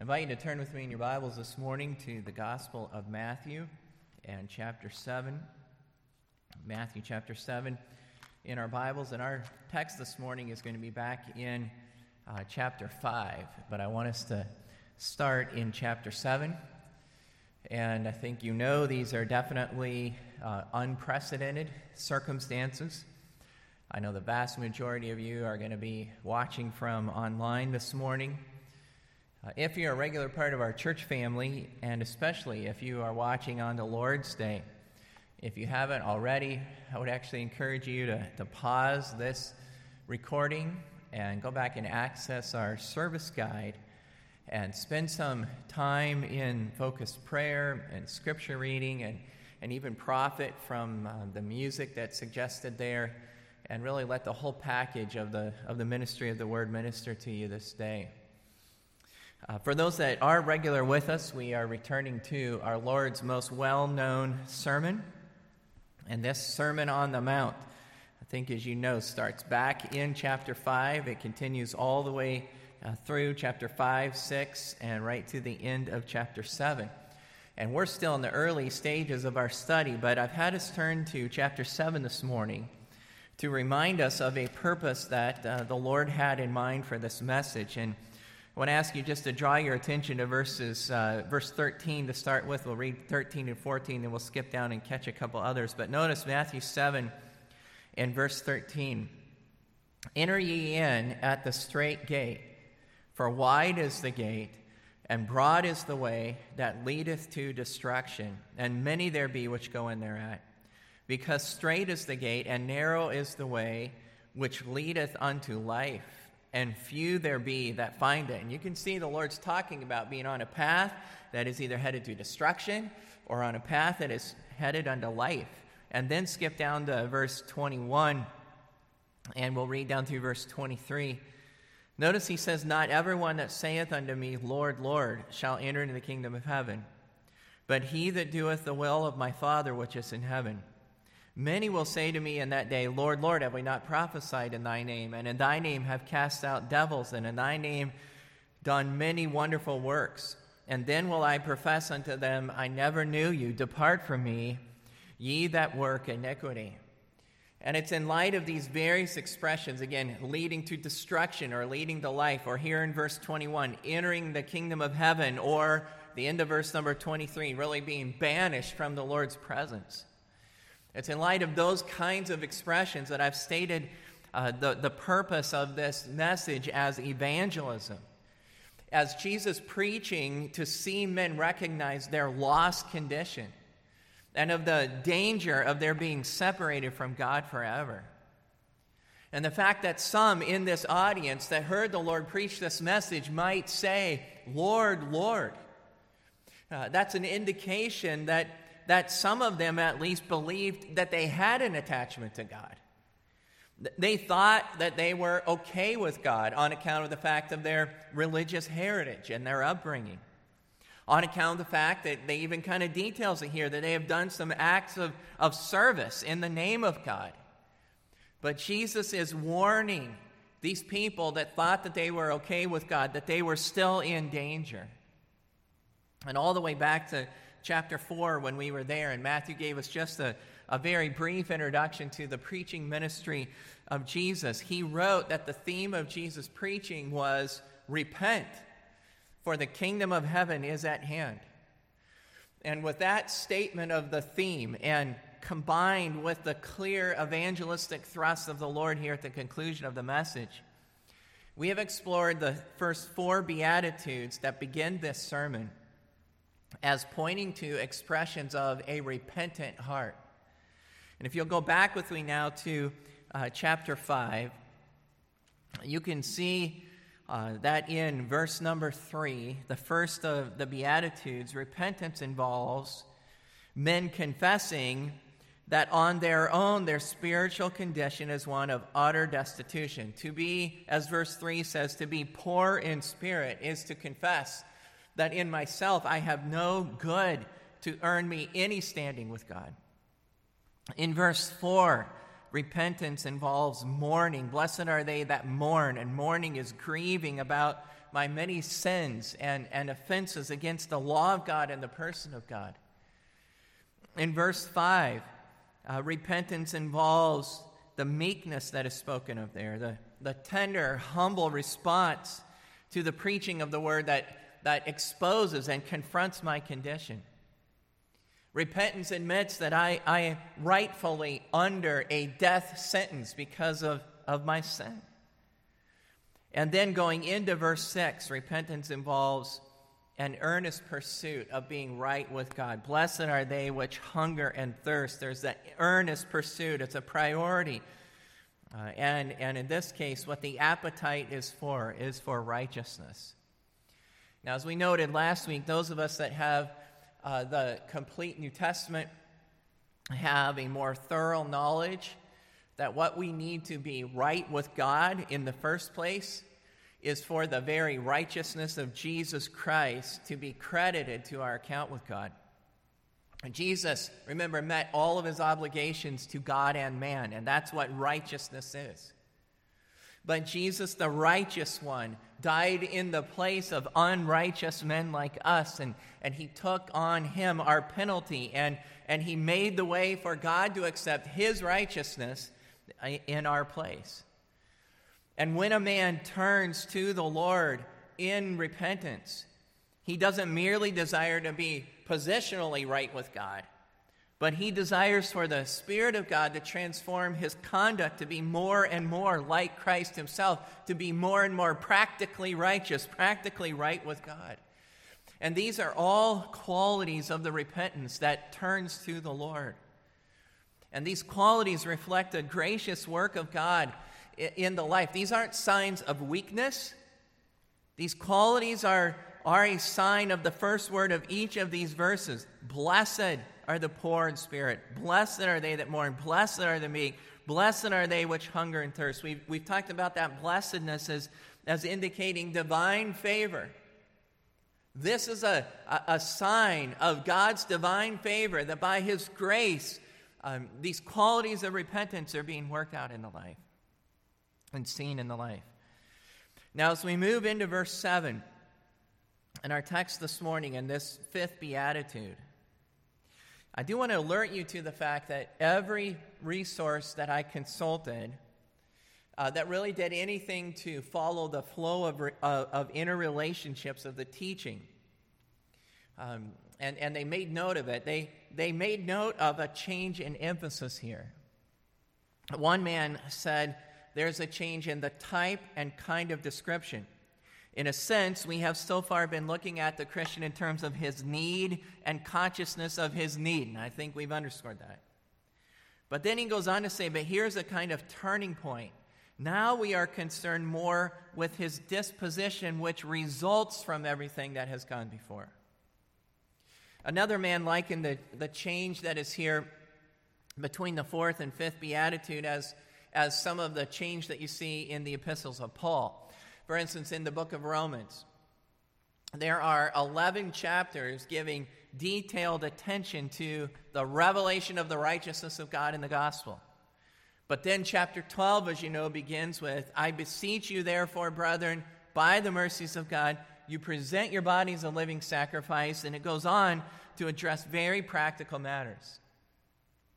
I invite you to turn with me in your Bibles this morning to the Gospel of Matthew and chapter 7. Matthew chapter 7 in our Bibles. And our text this morning is going to be back in uh, chapter 5. But I want us to start in chapter 7. And I think you know these are definitely uh, unprecedented circumstances. I know the vast majority of you are going to be watching from online this morning. Uh, if you're a regular part of our church family, and especially if you are watching on the Lord's Day, if you haven't already, I would actually encourage you to, to pause this recording and go back and access our service guide and spend some time in focused prayer and scripture reading and, and even profit from uh, the music that's suggested there and really let the whole package of the, of the ministry of the word minister to you this day. Uh, for those that are regular with us, we are returning to our Lord's most well known sermon. And this Sermon on the Mount, I think, as you know, starts back in chapter 5. It continues all the way uh, through chapter 5, 6, and right to the end of chapter 7. And we're still in the early stages of our study, but I've had us turn to chapter 7 this morning to remind us of a purpose that uh, the Lord had in mind for this message. And I want to ask you just to draw your attention to verses, uh, verse 13 to start with. We'll read 13 and 14, and we'll skip down and catch a couple others. But notice Matthew 7 and verse 13. Enter ye in at the strait gate, for wide is the gate, and broad is the way that leadeth to destruction, and many there be which go in thereat. Because strait is the gate, and narrow is the way which leadeth unto life, and few there be that find it. And you can see the Lord's talking about being on a path that is either headed to destruction or on a path that is headed unto life. And then skip down to verse 21, and we'll read down through verse 23. Notice he says, Not everyone that saith unto me, Lord, Lord, shall enter into the kingdom of heaven, but he that doeth the will of my Father which is in heaven. Many will say to me in that day, Lord, Lord, have we not prophesied in thy name? And in thy name have cast out devils, and in thy name done many wonderful works. And then will I profess unto them, I never knew you. Depart from me, ye that work iniquity. And it's in light of these various expressions, again, leading to destruction or leading to life, or here in verse 21, entering the kingdom of heaven, or the end of verse number 23, really being banished from the Lord's presence. It's in light of those kinds of expressions that I've stated uh, the, the purpose of this message as evangelism. As Jesus preaching to see men recognize their lost condition and of the danger of their being separated from God forever. And the fact that some in this audience that heard the Lord preach this message might say, Lord, Lord. Uh, that's an indication that that some of them at least believed that they had an attachment to God. They thought that they were okay with God on account of the fact of their religious heritage and their upbringing. On account of the fact that they even kind of details it here that they have done some acts of, of service in the name of God. But Jesus is warning these people that thought that they were okay with God, that they were still in danger. And all the way back to chapter 4 when we were there, and Matthew gave us just a, a very brief introduction to the preaching ministry of Jesus. He wrote that the theme of Jesus' preaching was repent, for the kingdom of heaven is at hand. And with that statement of the theme, and combined with the clear evangelistic thrust of the Lord here at the conclusion of the message, we have explored the first four Beatitudes that begin this sermon as pointing to expressions of a repentant heart. And if you'll go back with me now to uh, chapter 5, you can see uh, that in verse number 3, the first of the Beatitudes, repentance involves men confessing that on their own their spiritual condition is one of utter destitution. To be, as verse 3 says, to be poor in spirit is to confess that in myself I have no good to earn me any standing with God. In verse 4, repentance involves mourning. Blessed are they that mourn, and mourning is grieving about my many sins and, and offenses against the law of God and the person of God. In verse 5, uh, repentance involves the meekness that is spoken of there, the, the tender, humble response to the preaching of the word that, that exposes and confronts my condition. Repentance admits that I, I am rightfully under a death sentence because of, of my sin. And then going into verse 6, repentance involves an earnest pursuit of being right with God. Blessed are they which hunger and thirst. There's that earnest pursuit, it's a priority. Uh, and, and in this case, what the appetite is for is for righteousness. Now, as we noted last week, those of us that have uh, the complete New Testament have a more thorough knowledge that what we need to be right with God in the first place is for the very righteousness of Jesus Christ to be credited to our account with God. Jesus, remember, met all of his obligations to God and man, and that's what righteousness is. But Jesus, the righteous one, died in the place of unrighteous men like us, and, and he took on him our penalty, and, and he made the way for God to accept his righteousness in our place. And when a man turns to the Lord in repentance, he doesn't merely desire to be positionally right with God, but he desires for the Spirit of God to transform his conduct to be more and more like Christ himself, to be more and more practically righteous, practically right with God. And these are all qualities of the repentance that turns to the Lord. And these qualities reflect a gracious work of God in the life. These aren't signs of weakness. These qualities are, are a sign of the first word of each of these verses. Blessed are the poor in spirit. Blessed are they that mourn. Blessed are the meek. Blessed are they which hunger and thirst. We've, we've talked about that blessedness as, as indicating divine favor. This is a, a, sign of God's divine favor that by His grace, um, these qualities of repentance are being worked out in the life and seen in the life. Now, as we move into verse 7, in our text this morning, in this fifth beatitude, I do want to alert you to the fact that every resource that I consulted uh, that really did anything to follow the flow of, uh, of interrelationships of the teaching, um, and, and they made note of it, they, they made note of a change in emphasis here. One man said, There's a change in the type and kind of description. In a sense, we have so far been looking at the Christian in terms of his need and consciousness of his need, and I think we've underscored that. But then he goes on to say, but here's a kind of turning point. Now we are concerned more with his disposition, which results from everything that has gone before. Another man likened the, the change that is here between the fourth and fifth beatitude as, as some of the change that you see in the epistles of Paul. For instance, in the book of Romans, there are 11 chapters giving detailed attention to the revelation of the righteousness of God in the gospel. But then, chapter 12, as you know, begins with I beseech you, therefore, brethren, by the mercies of God, you present your bodies a living sacrifice, and it goes on to address very practical matters.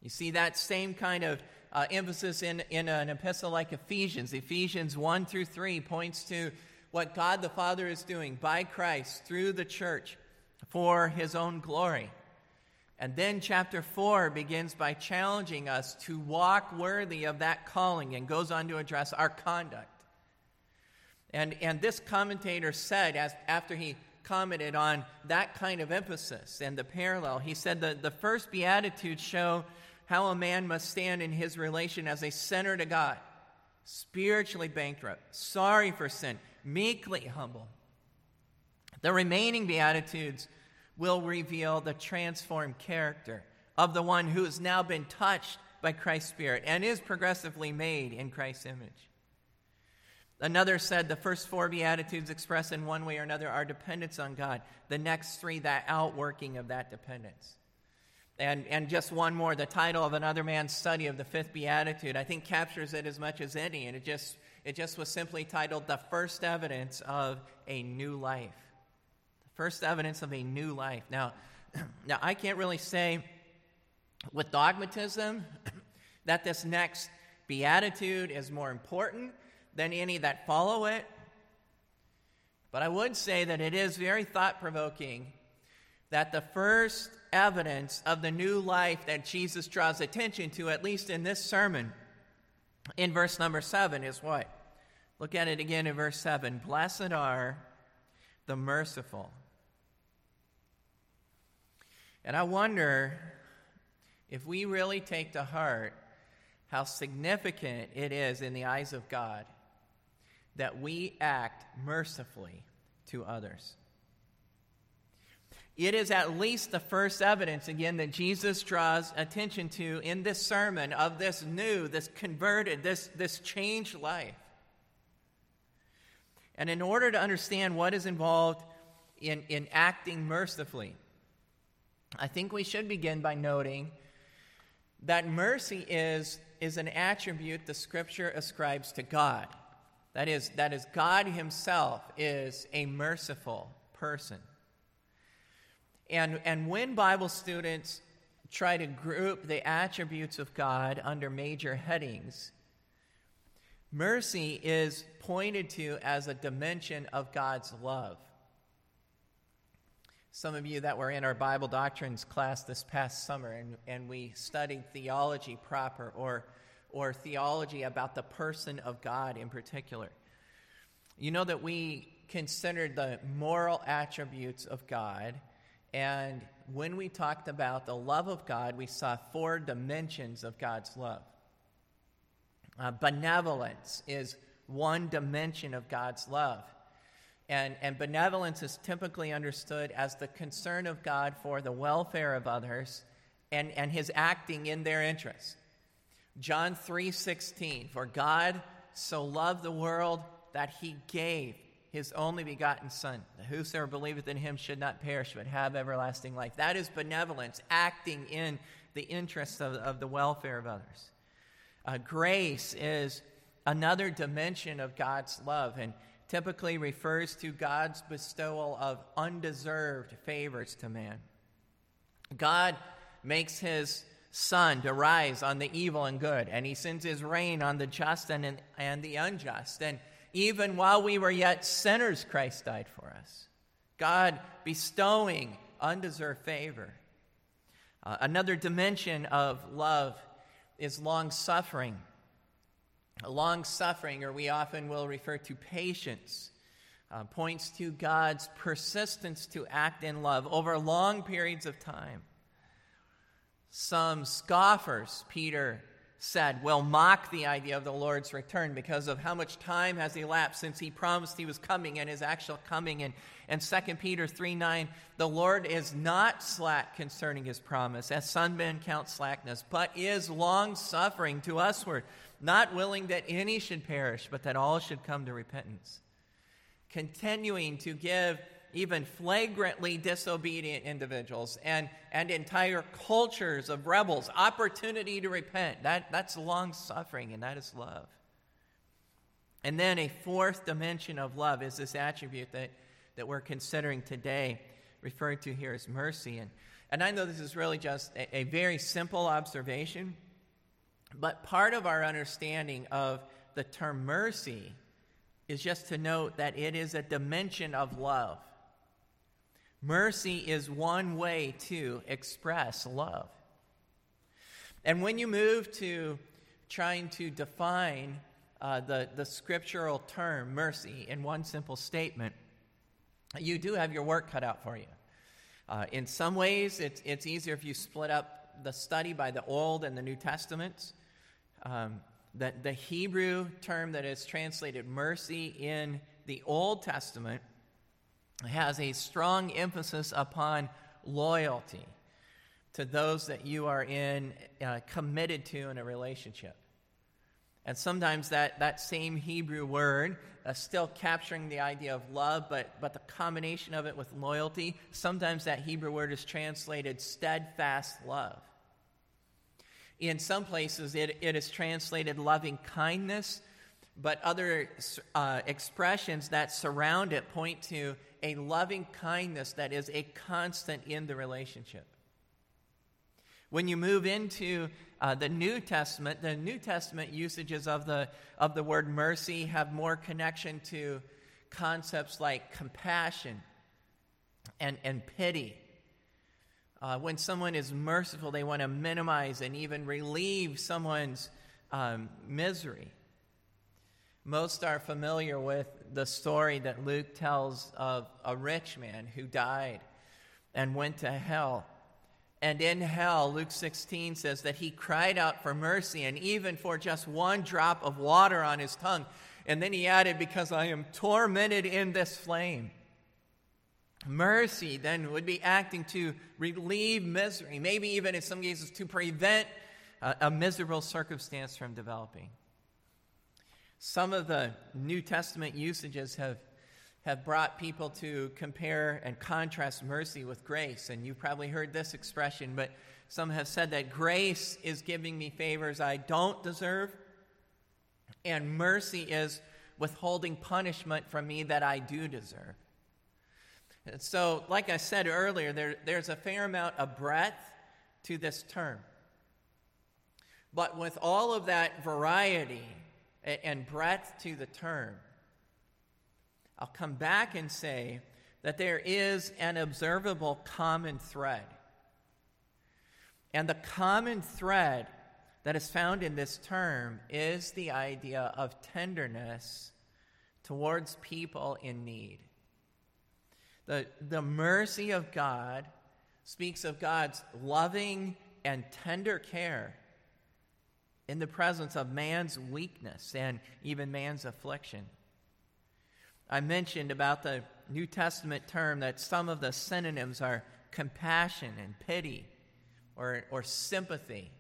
You see that same kind of uh, emphasis in, in an epistle like Ephesians. Ephesians 1 through 3 points to what God the Father is doing by Christ through the church for his own glory. And then chapter 4 begins by challenging us to walk worthy of that calling and goes on to address our conduct. And, and this commentator said, as, after he commented on that kind of emphasis and the parallel, he said that the first Beatitudes show how a man must stand in his relation as a sinner to God, spiritually bankrupt, sorry for sin, meekly humble. The remaining Beatitudes will reveal the transformed character of the one who has now been touched by Christ's Spirit and is progressively made in Christ's image. Another said the first four Beatitudes express in one way or another our dependence on God. The next three, that outworking of that dependence. And, and just one more, the title of another man's study of the fifth beatitude, I think captures it as much as any. And it just, it just was simply titled The First Evidence of a New Life. The first evidence of a new life. Now, now I can't really say with dogmatism that this next beatitude is more important than any that follow it. But I would say that it is very thought provoking that the first evidence of the new life that Jesus draws attention to, at least in this sermon, in verse number seven, is what? Look at it again in verse seven. Blessed are the merciful. And I wonder if we really take to heart how significant it is in the eyes of God that we act mercifully to others. It is at least the first evidence, again, that Jesus draws attention to in this sermon of this new, this converted, this, this changed life. And in order to understand what is involved in, in acting mercifully, I think we should begin by noting that mercy is, is an attribute the scripture ascribes to God. That is, that is, God Himself is a merciful person. And, and when Bible students try to group the attributes of God under major headings, mercy is pointed to as a dimension of God's love. Some of you that were in our Bible doctrines class this past summer, and, and we studied theology proper or, or theology about the person of God in particular. You know that we considered the moral attributes of God and when we talked about the love of God, we saw four dimensions of God's love. Uh, benevolence is one dimension of God's love. And, and benevolence is typically understood as the concern of God for the welfare of others and, and his acting in their interest. John 3:16 For God so loved the world that he gave his only begotten Son, that whosoever believeth in him should not perish but have everlasting life. That is benevolence, acting in the interests of, of the welfare of others. Uh, grace is another dimension of God's love and typically refers to God's bestowal of undeserved favors to man. God makes his sun to rise on the evil and good, and he sends his rain on the just and, and the unjust. And even while we were yet sinners, Christ died for us. God bestowing undeserved favor. Uh, another dimension of love is long suffering. Long suffering, or we often will refer to patience, uh, points to God's persistence to act in love over long periods of time. Some scoffers, Peter said will mock the idea of the Lord's return because of how much time has elapsed since he promised he was coming and his actual coming. And, and 2 Peter 3 9, the Lord is not slack concerning his promise, as some men count slackness, but is long suffering to usward, not willing that any should perish, but that all should come to repentance. Continuing to give even flagrantly disobedient individuals and, and entire cultures of rebels opportunity to repent. That, that's long suffering, and that is love. And then a fourth dimension of love is this attribute that, that we're considering today, referred to here as mercy. And, and I know this is really just a, a very simple observation, but part of our understanding of the term mercy is just to note that it is a dimension of love. Mercy is one way to express love. And when you move to trying to define uh, the, the scriptural term mercy in one simple statement, you do have your work cut out for you. Uh, in some ways, it's, it's easier if you split up the study by the Old and the New Testaments. Um, the, the Hebrew term that is translated mercy in the Old Testament has a strong emphasis upon loyalty to those that you are in uh, committed to in a relationship. And sometimes that, that same hebrew word uh, still capturing the idea of love but, but the combination of it with loyalty sometimes that hebrew word is translated steadfast love. In some places it, it is translated loving kindness but other uh, expressions that surround it point to a loving kindness that is a constant in the relationship. When you move into uh, the New Testament, the New Testament usages of the, of the word mercy have more connection to concepts like compassion and, and pity. Uh, when someone is merciful, they want to minimize and even relieve someone's um, misery. Most are familiar with the story that Luke tells of a rich man who died and went to hell. And in hell, Luke 16 says that he cried out for mercy and even for just one drop of water on his tongue. And then he added, Because I am tormented in this flame. Mercy then would be acting to relieve misery, maybe even in some cases to prevent a, a miserable circumstance from developing. Some of the New Testament usages have, have brought people to compare and contrast mercy with grace. And you've probably heard this expression, but some have said that grace is giving me favors I don't deserve, and mercy is withholding punishment from me that I do deserve. And so, like I said earlier, there, there's a fair amount of breadth to this term. But with all of that variety, and breadth to the term, I'll come back and say that there is an observable common thread. And the common thread that is found in this term is the idea of tenderness towards people in need. The, the mercy of God speaks of God's loving and tender care in the presence of man's weakness and even man's affliction. I mentioned about the New Testament term that some of the synonyms are compassion and pity or, or sympathy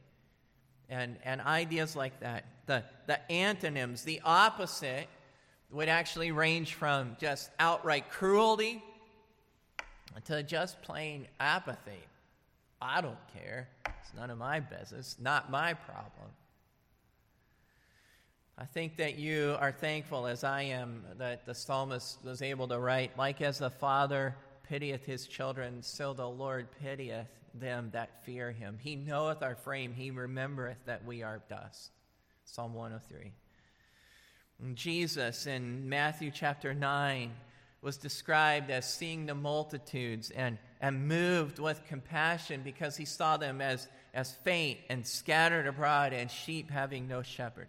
and, and ideas like that. The, the antonyms, the opposite, would actually range from just outright cruelty to just plain apathy. I don't care. It's none of my business, not my problem. I think that you are thankful, as I am, that the psalmist was able to write, like as the Father pitieth his children, so the Lord pitieth them that fear him. He knoweth our frame, he remembereth that we are dust. Psalm 103. And Jesus in Matthew chapter 9 was described as seeing the multitudes and, and moved with compassion because he saw them as, as faint and scattered abroad and sheep having no shepherd.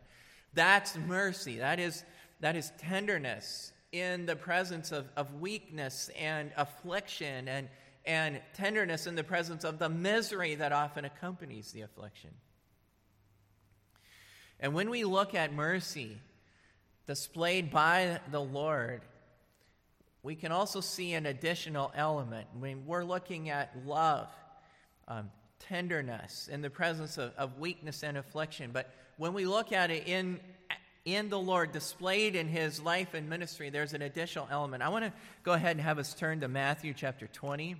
That's mercy. That is, that is tenderness in the presence of, of weakness and affliction and, and tenderness in the presence of the misery that often accompanies the affliction. And when we look at mercy displayed by the Lord, we can also see an additional element. When we're looking at love, um, tenderness in the presence of, of weakness and affliction, but when we look at it in, in the Lord, displayed in his life and ministry, there's an additional element. I want to go ahead and have us turn to Matthew chapter 20.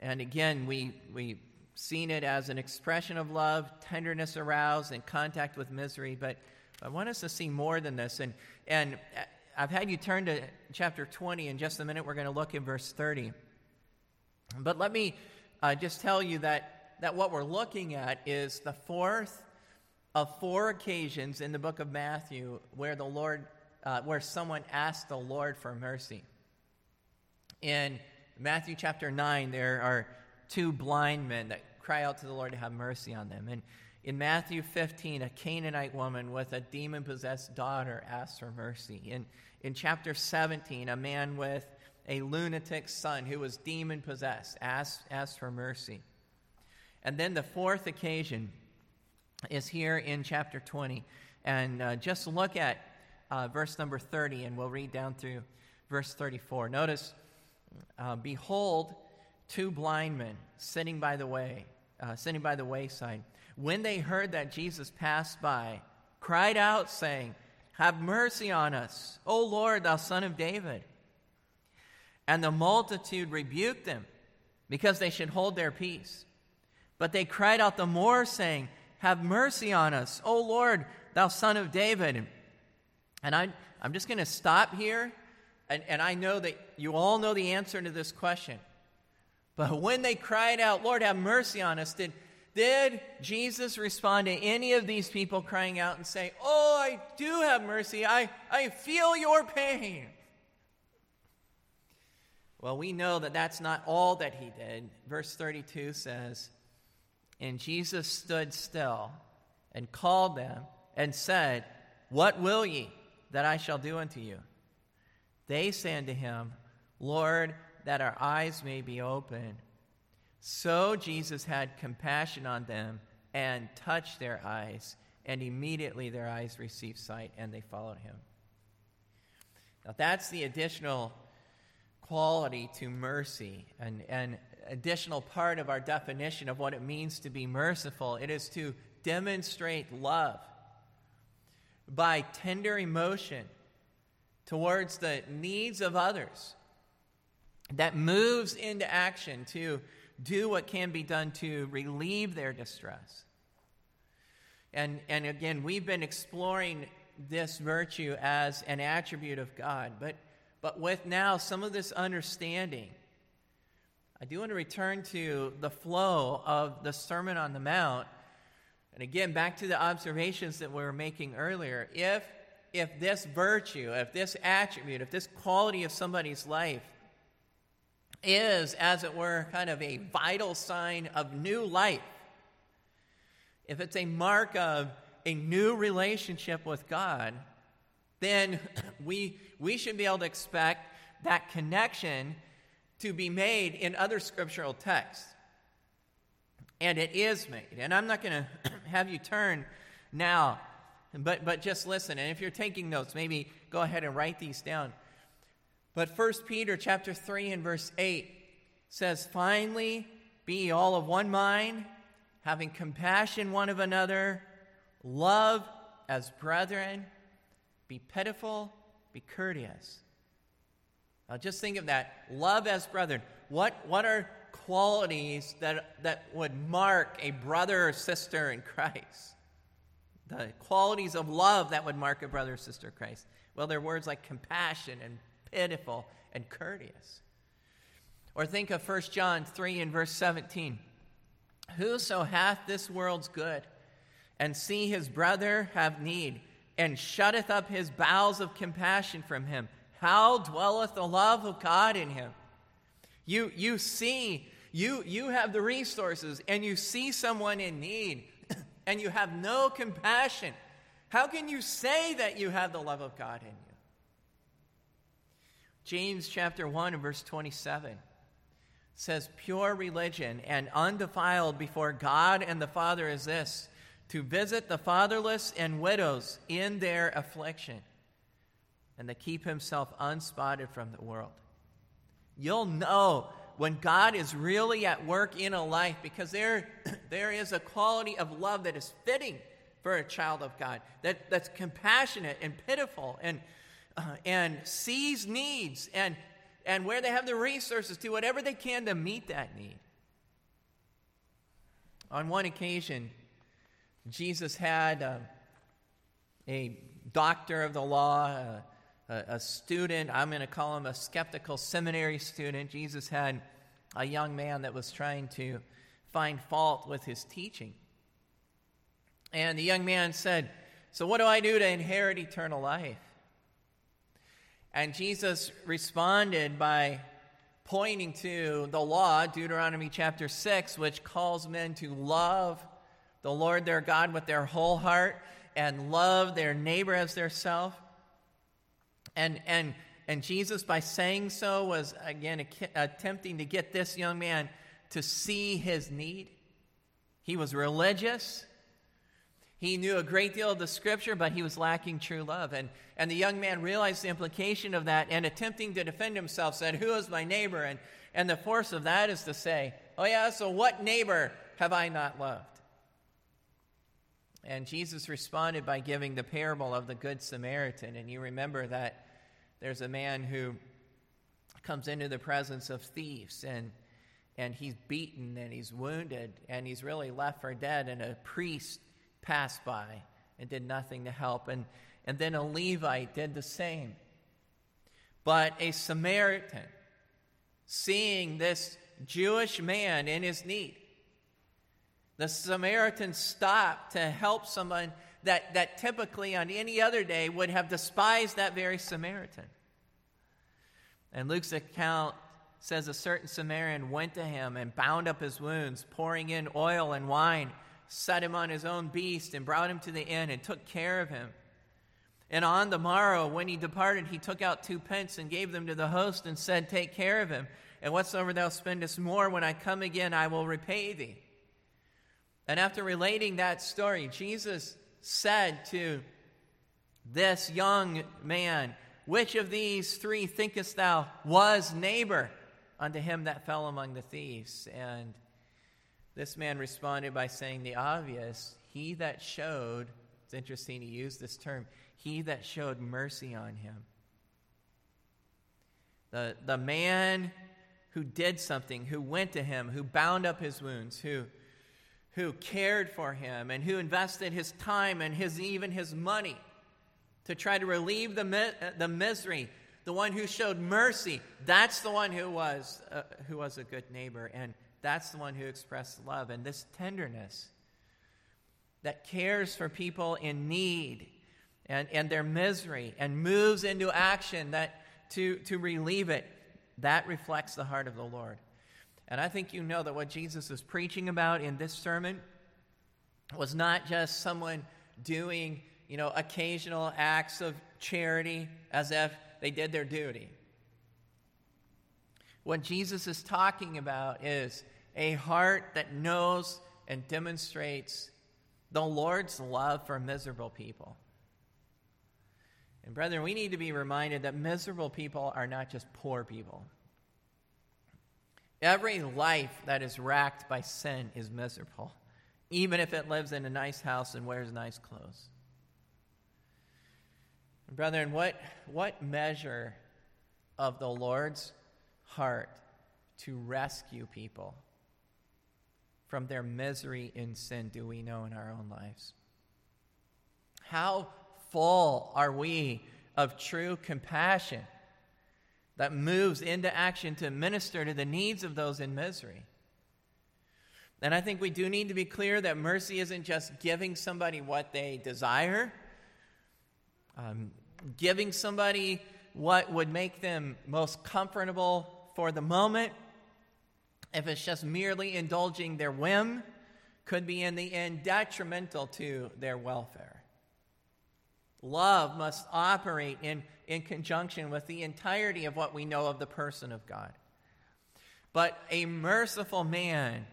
And again, we, we've seen it as an expression of love, tenderness aroused, and contact with misery, but I want us to see more than this. And, and I've had you turn to chapter 20 in just a minute. We're going to look in verse 30. But let me uh, just tell you that that what we're looking at is the fourth of four occasions in the book of Matthew where the Lord, uh, where someone asked the Lord for mercy. In Matthew chapter 9, there are two blind men that cry out to the Lord to have mercy on them. And in Matthew 15, a Canaanite woman with a demon possessed daughter asks for mercy. In, in chapter 17, a man with a lunatic son who was demon possessed asks, asks for mercy. And then the fourth occasion is here in chapter 20. And uh, just look at uh, verse number 30, and we'll read down through verse 34. Notice, uh, behold, two blind men sitting by the way, uh, sitting by the wayside. When they heard that Jesus passed by, cried out, saying, Have mercy on us, O Lord, thou son of David. And the multitude rebuked them because they should hold their peace. But they cried out the more, saying, Have mercy on us, O Lord, thou son of David. And I, I'm just going to stop here. And, and I know that you all know the answer to this question. But when they cried out, Lord, have mercy on us, did, did Jesus respond to any of these people crying out and say, Oh, I do have mercy. I, I feel your pain? Well, we know that that's not all that he did. Verse 32 says, And Jesus stood still and called them and said, What will ye that I shall do unto you? They say unto him, Lord, that our eyes may be opened. So Jesus had compassion on them and touched their eyes, and immediately their eyes received sight and they followed him. Now, that's the additional quality to mercy, and an additional part of our definition of what it means to be merciful. It is to demonstrate love by tender emotion towards the needs of others that moves into action to do what can be done to relieve their distress. And, and again, we've been exploring this virtue as an attribute of God, but but with now some of this understanding, I do want to return to the flow of the Sermon on the Mount. And again, back to the observations that we were making earlier. If, if this virtue, if this attribute, if this quality of somebody's life is, as it were, kind of a vital sign of new life, if it's a mark of a new relationship with God, then we, we should be able to expect that connection to be made in other scriptural texts. And it is made. And I'm not going to have you turn now, but, but just listen. And if you're taking notes, maybe go ahead and write these down. But 1 Peter chapter 3 and verse 8 says, Finally, be all of one mind, having compassion one of another, love as brethren be pitiful, be courteous. Now just think of that. Love as brethren. What, what are qualities that, that would mark a brother or sister in Christ? The qualities of love that would mark a brother or sister in Christ. Well, they're words like compassion and pitiful and courteous. Or think of 1 John 3 and verse 17. Whoso hath this world's good and see his brother have need, and shutteth up his bowels of compassion from him. How dwelleth the love of God in him? You, you see, you, you have the resources, and you see someone in need, and you have no compassion. How can you say that you have the love of God in you? James chapter 1 and verse 27 says, Pure religion and undefiled before God and the Father is this to visit the fatherless and widows in their affliction, and to keep himself unspotted from the world. You'll know when God is really at work in a life because there, there is a quality of love that is fitting for a child of God, that, that's compassionate and pitiful and, uh, and sees needs and, and where they have the resources to whatever they can to meet that need. On one occasion, Jesus had uh, a doctor of the law, uh, a, a student. I'm going to call him a skeptical seminary student. Jesus had a young man that was trying to find fault with his teaching. And the young man said, So, what do I do to inherit eternal life? And Jesus responded by pointing to the law, Deuteronomy chapter 6, which calls men to love the Lord their God with their whole heart and love their neighbor as their self. And, and, and Jesus, by saying so, was again attempting to get this young man to see his need. He was religious. He knew a great deal of the scripture, but he was lacking true love. And, and the young man realized the implication of that and attempting to defend himself said, Who is my neighbor? And, and the force of that is to say, Oh, yeah, so what neighbor have I not loved? And Jesus responded by giving the parable of the Good Samaritan. And you remember that there's a man who comes into the presence of thieves and and he's beaten and he's wounded and he's really left for dead and a priest passed by and did nothing to help. And, and then a Levite did the same. But a Samaritan, seeing this Jewish man in his need, the Samaritan stopped to help someone that, that typically on any other day would have despised that very Samaritan. And Luke's account says a certain Samaritan went to him and bound up his wounds, pouring in oil and wine, set him on his own beast, and brought him to the inn and took care of him. And on the morrow, when he departed, he took out two pence and gave them to the host and said, Take care of him, and whatsoever thou spendest more, when I come again, I will repay thee. And after relating that story, Jesus said to this young man, Which of these three thinkest thou was neighbor unto him that fell among the thieves? And this man responded by saying the obvious He that showed, it's interesting he used this term, he that showed mercy on him. The, the man who did something, who went to him, who bound up his wounds, who who cared for him and who invested his time and his even his money to try to relieve the, the misery. The one who showed mercy that's the one who was uh, who was a good neighbor and that's the one who expressed love. And this tenderness that cares for people in need and, and their misery and moves into action that to, to relieve it that reflects the heart of the lord and I think you know that what Jesus is preaching about in this sermon was not just someone doing, you know, occasional acts of charity as if they did their duty. What Jesus is talking about is a heart that knows and demonstrates the Lord's love for miserable people. And, brethren, we need to be reminded that miserable people are not just poor people. Every life that is racked by sin is miserable, even if it lives in a nice house and wears nice clothes. Brethren, what, what measure of the Lord's heart to rescue people from their misery in sin do we know in our own lives? How full are we of true compassion that moves into action to minister to the needs of those in misery. And I think we do need to be clear that mercy isn't just giving somebody what they desire, um, giving somebody what would make them most comfortable for the moment. If it's just merely indulging their whim, could be in the end detrimental to their welfare. Love must operate in in conjunction with the entirety of what we know of the person of God. But a merciful man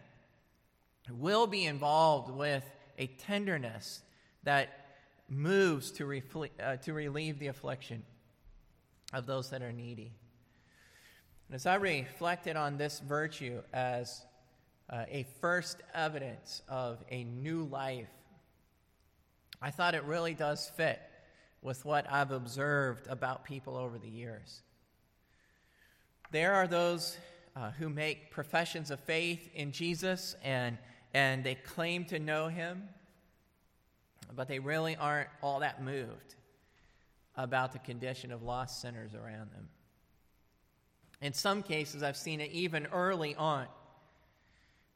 will be involved with a tenderness that moves to, uh, to relieve the affliction of those that are needy. And as I reflected on this virtue as uh, a first evidence of a new life, I thought it really does fit with what I've observed about people over the years. There are those uh, who make professions of faith in Jesus and, and they claim to know him, but they really aren't all that moved about the condition of lost sinners around them. In some cases, I've seen it even early on.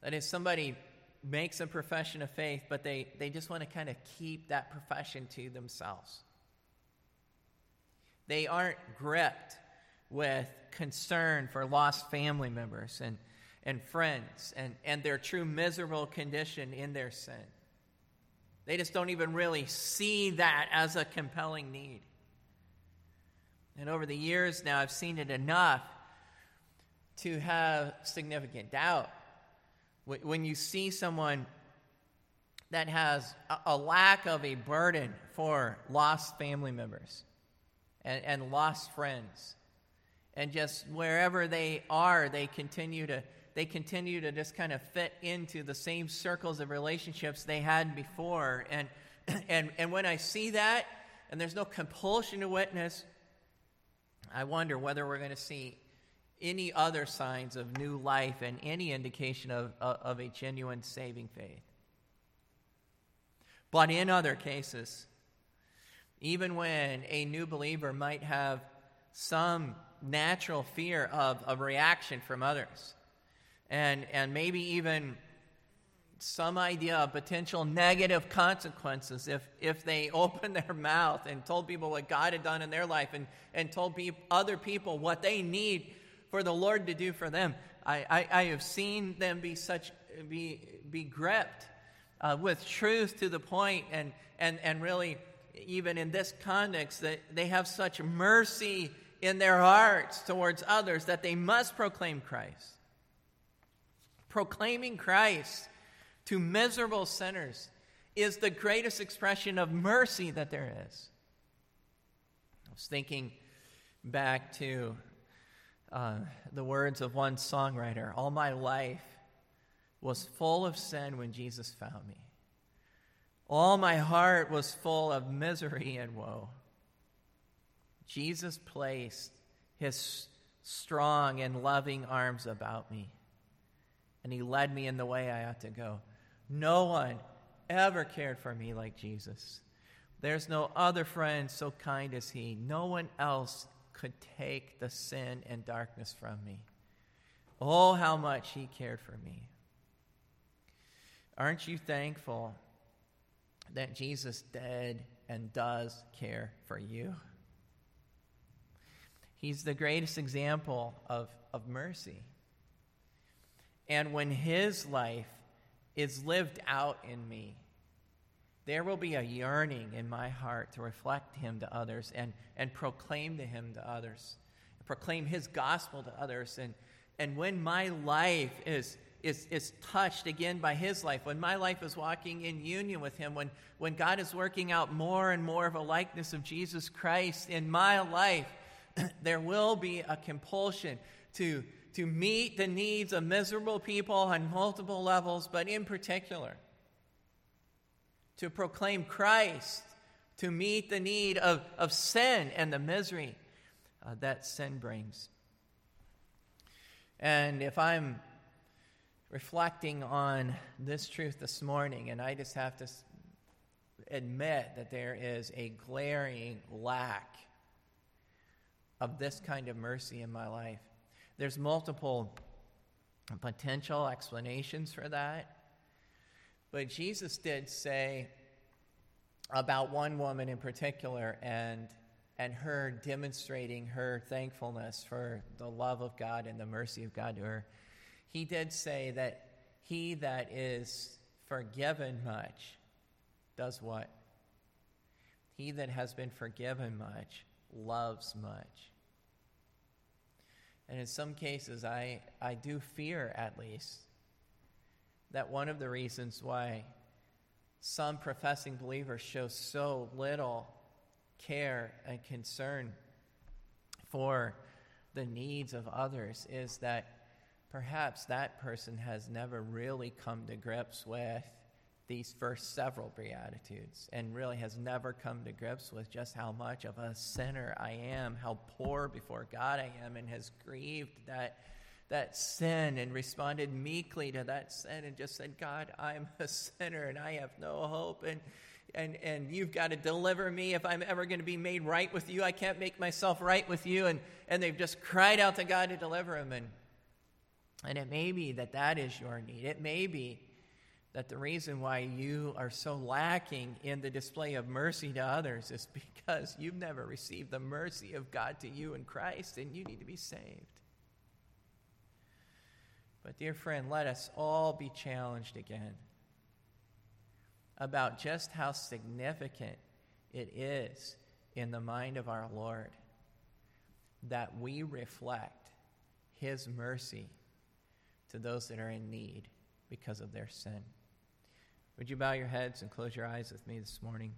That if somebody makes a profession of faith, but they, they just want to kind of keep that profession to themselves. They aren't gripped with concern for lost family members and, and friends and, and their true miserable condition in their sin. They just don't even really see that as a compelling need. And over the years now, I've seen it enough to have significant doubt. When you see someone that has a lack of a burden for lost family members, and, and lost friends. And just wherever they are, they continue to they continue to just kind of fit into the same circles of relationships they had before. And and and when I see that, and there's no compulsion to witness, I wonder whether we're going to see any other signs of new life and any indication of, of, of a genuine saving faith. But in other cases, even when a new believer might have some natural fear of a reaction from others, and, and maybe even some idea of potential negative consequences if, if they opened their mouth and told people what God had done in their life and, and told pe- other people what they need for the Lord to do for them. I, I, I have seen them be such be, be gripped uh, with truth to the point and, and, and really even in this context, that they have such mercy in their hearts towards others that they must proclaim Christ. Proclaiming Christ to miserable sinners is the greatest expression of mercy that there is. I was thinking back to uh, the words of one songwriter All my life was full of sin when Jesus found me. All my heart was full of misery and woe. Jesus placed his strong and loving arms about me, and he led me in the way I ought to go. No one ever cared for me like Jesus. There's no other friend so kind as he. No one else could take the sin and darkness from me. Oh, how much he cared for me. Aren't you thankful that Jesus did and does care for you. He's the greatest example of, of mercy. And when his life is lived out in me, there will be a yearning in my heart to reflect him to others and, and proclaim to him to others, proclaim his gospel to others. And, and when my life is, is, is touched again by his life, when my life is walking in union with him, when, when God is working out more and more of a likeness of Jesus Christ in my life, there will be a compulsion to, to meet the needs of miserable people on multiple levels, but in particular, to proclaim Christ, to meet the need of, of sin and the misery uh, that sin brings. And if I'm reflecting on this truth this morning, and I just have to admit that there is a glaring lack of this kind of mercy in my life. There's multiple potential explanations for that. But Jesus did say about one woman in particular and and her demonstrating her thankfulness for the love of God and the mercy of God to her he did say that he that is forgiven much does what? He that has been forgiven much loves much. And in some cases, I, I do fear, at least, that one of the reasons why some professing believers show so little care and concern for the needs of others is that perhaps that person has never really come to grips with these first several Beatitudes and really has never come to grips with just how much of a sinner I am, how poor before God I am, and has grieved that, that sin and responded meekly to that sin and just said, God, I'm a sinner and I have no hope. And, and, and you've got to deliver me if I'm ever going to be made right with you. I can't make myself right with you. And, and they've just cried out to God to deliver him. And and it may be that that is your need. It may be that the reason why you are so lacking in the display of mercy to others is because you've never received the mercy of God to you in Christ and you need to be saved. But, dear friend, let us all be challenged again about just how significant it is in the mind of our Lord that we reflect His mercy to those that are in need because of their sin. Would you bow your heads and close your eyes with me this morning?